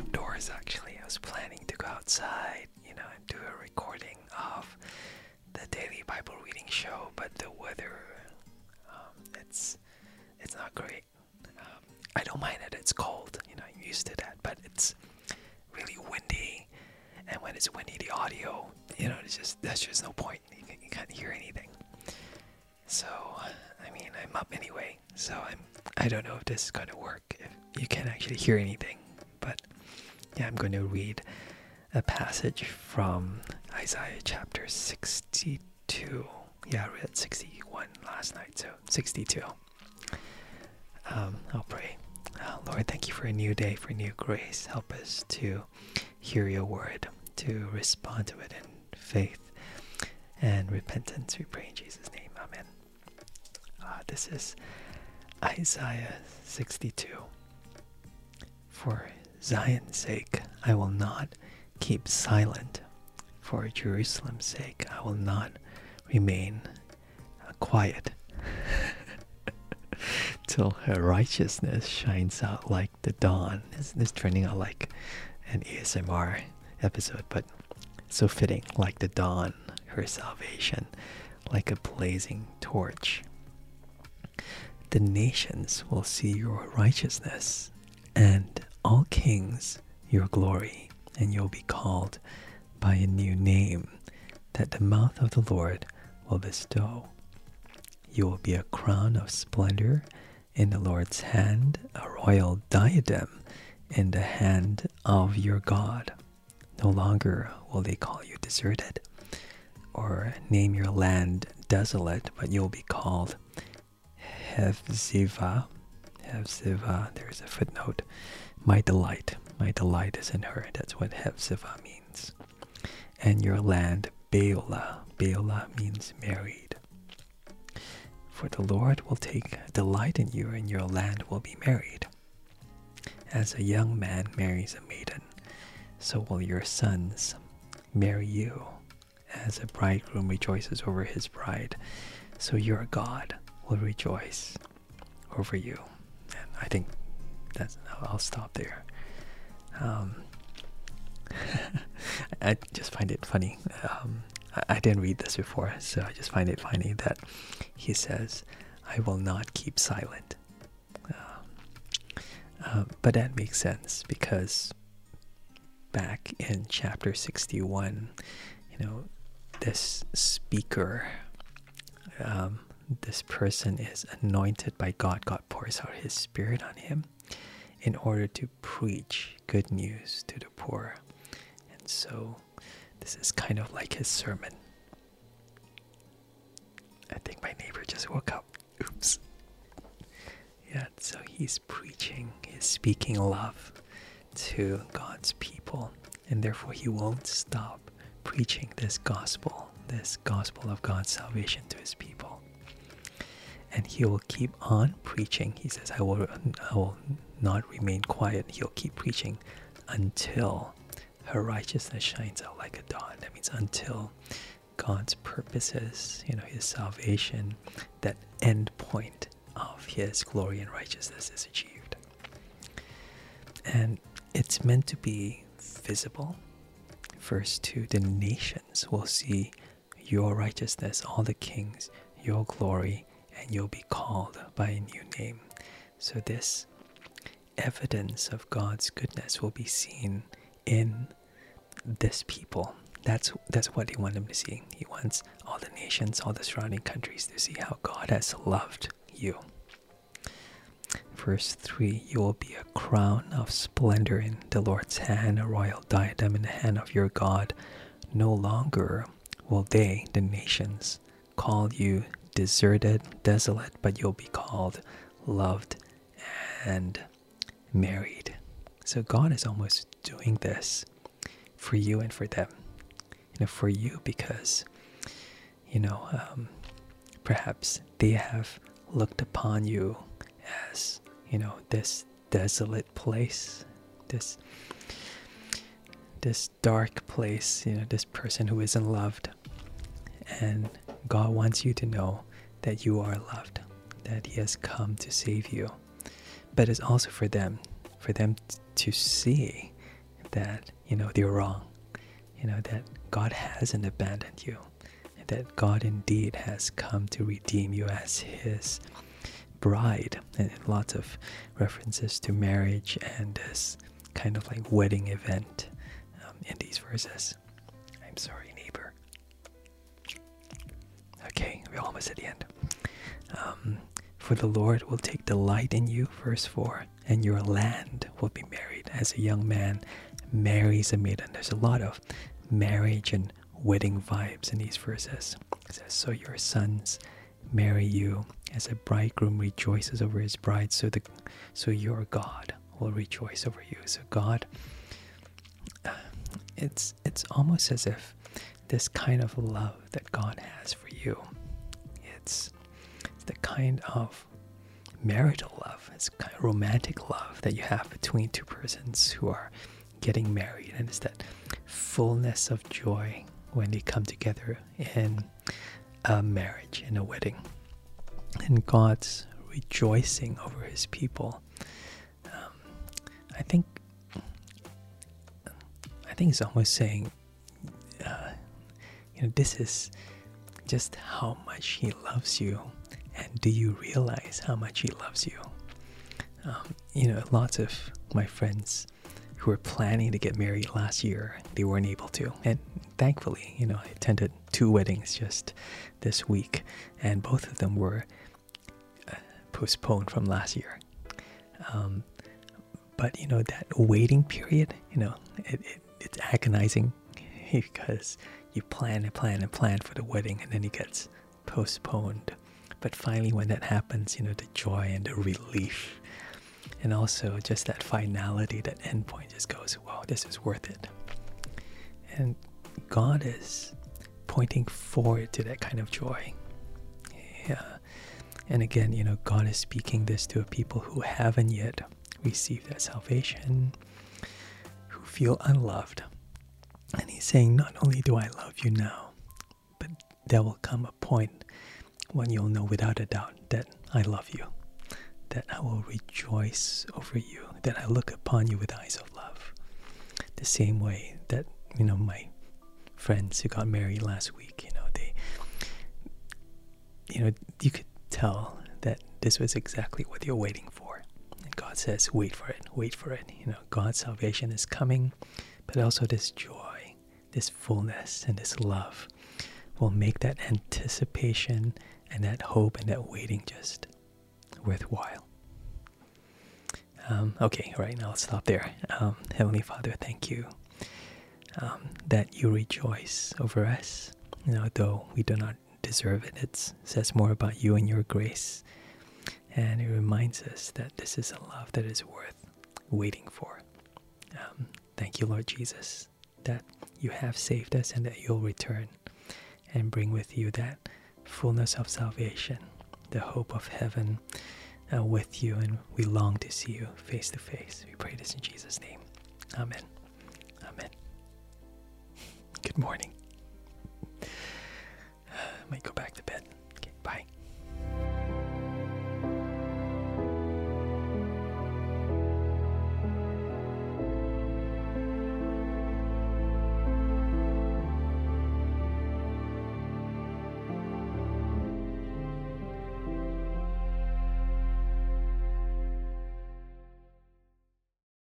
was actually I was planning to go outside, you know, and do a recording of the daily Bible reading show, but the weather, um, it's it's not great. Um, I don't mind that it's cold, you know, I'm used to that, but it's really windy, and when it's windy, the audio, you know, it's just there's just no point. You, can, you can't hear anything. So, I mean, I'm up anyway, so I'm I don't know if this is gonna work. If you can actually hear anything, yeah, I'm going to read a passage from Isaiah chapter 62. Yeah, I read 61 last night, so 62. Um, I'll pray. Uh, Lord, thank you for a new day, for new grace. Help us to hear your word, to respond to it in faith and repentance. We pray in Jesus' name. Amen. Uh, this is Isaiah 62. For Zion's sake, I will not keep silent. For Jerusalem's sake, I will not remain uh, quiet. Till her righteousness shines out like the dawn. This is turning out like an ASMR episode, but so fitting, like the dawn, her salvation, like a blazing torch. The nations will see your righteousness, and all kings your glory, and you'll be called by a new name that the mouth of the Lord will bestow. You will be a crown of splendor in the Lord's hand, a royal diadem in the hand of your God. No longer will they call you deserted or name your land desolate, but you'll be called Hephzibah. Hephzibah, there's a footnote. My delight, my delight is in her. That's what Hephzibah means. And your land, Beulah. Beulah means married. For the Lord will take delight in you, and your land will be married. As a young man marries a maiden, so will your sons marry you. As a bridegroom rejoices over his bride, so your God will rejoice over you. And I think that's I'll stop there. Um, I just find it funny. Um, I, I, didn't read this before, so I just find it funny that he says, "I will not keep silent." Uh, but that makes sense because back in chapter 61, you know, this speaker, um, this person is anointed by God. God pours out his spirit on him in order to preach good news to the poor. And so this is kind of like his sermon. I think my neighbor just woke up. Oops. Yeah, so he's preaching, he's speaking love to God's people, and therefore he won't stop preaching this gospel, this gospel of God's salvation to his people. And he will keep on preaching. He says, I will, I will not remain quiet. He'll keep preaching until her righteousness shines out like a dawn. That means until God's purposes, you know, his salvation, that end point of his glory and righteousness is achieved. And it's meant to be visible. Verse 2 The nations will see your righteousness, all the kings, your glory, and you'll be called by a new name. So, this evidence of God's goodness will be seen in this people. That's that's what he wants them to see. He wants all the nations, all the surrounding countries to see how God has loved you. Verse 3 You will be a crown of splendor in the Lord's hand, a royal diadem in the hand of your God. No longer will they, the nations, call you deserted, desolate, but you'll be called loved and married. So God is almost doing this for you and for them. You know, for you because, you know, um, perhaps they have looked upon you as, you know, this desolate place, this this dark place, you know, this person who isn't loved. And God wants you to know that you are loved, that He has come to save you. But it's also for them, for them to see that you know they're wrong. You know that God hasn't abandoned you, that God indeed has come to redeem you as His bride, and lots of references to marriage and this kind of like wedding event um, in these verses. I'm sorry, we're almost at the end. Um, for the Lord will take delight in you, verse 4, and your land will be married as a young man marries a maiden. There's a lot of marriage and wedding vibes in these verses. It says, So your sons marry you as a bridegroom rejoices over his bride, so the so your God will rejoice over you. So God it's it's almost as if this kind of love that God has for you. It's the kind of marital love, it's kind of romantic love that you have between two persons who are getting married, and it's that fullness of joy when they come together in a marriage, in a wedding, and God's rejoicing over His people. Um, I think, I think it's almost saying, uh, you know, this is just how much He loves you and do you realize how much he loves you? Um, you know, lots of my friends who were planning to get married last year, they weren't able to. And thankfully, you know, I attended two weddings just this week, and both of them were uh, postponed from last year. Um, but you know that waiting period, you know, it, it, it's agonizing because you plan and plan and plan for the wedding, and then it gets postponed but finally, when that happens, you know, the joy and the relief, and also just that finality, that endpoint just goes, wow, this is worth it. And God is pointing forward to that kind of joy. Yeah. And again, you know, God is speaking this to a people who haven't yet received that salvation, who feel unloved. Saying, not only do I love you now, but there will come a point when you'll know without a doubt that I love you, that I will rejoice over you, that I look upon you with eyes of love. The same way that, you know, my friends who got married last week, you know, they, you know, you could tell that this was exactly what you're waiting for. And God says, wait for it, wait for it. You know, God's salvation is coming, but also this joy, this fullness, and this love will make that anticipation and that hope and that waiting just worthwhile. Um, okay, right now I'll stop there. Um, Heavenly Father, thank you um, that you rejoice over us. You know, though we do not deserve it, it says more about you and your grace. And it reminds us that this is a love that is worth waiting for. Um, thank you, Lord Jesus, that you have saved us and that you'll return and bring with you that fullness of salvation, the hope of heaven uh, with you, and we long to see you face to face. We pray this in Jesus' name. Amen. Amen. Good morning. Might go back.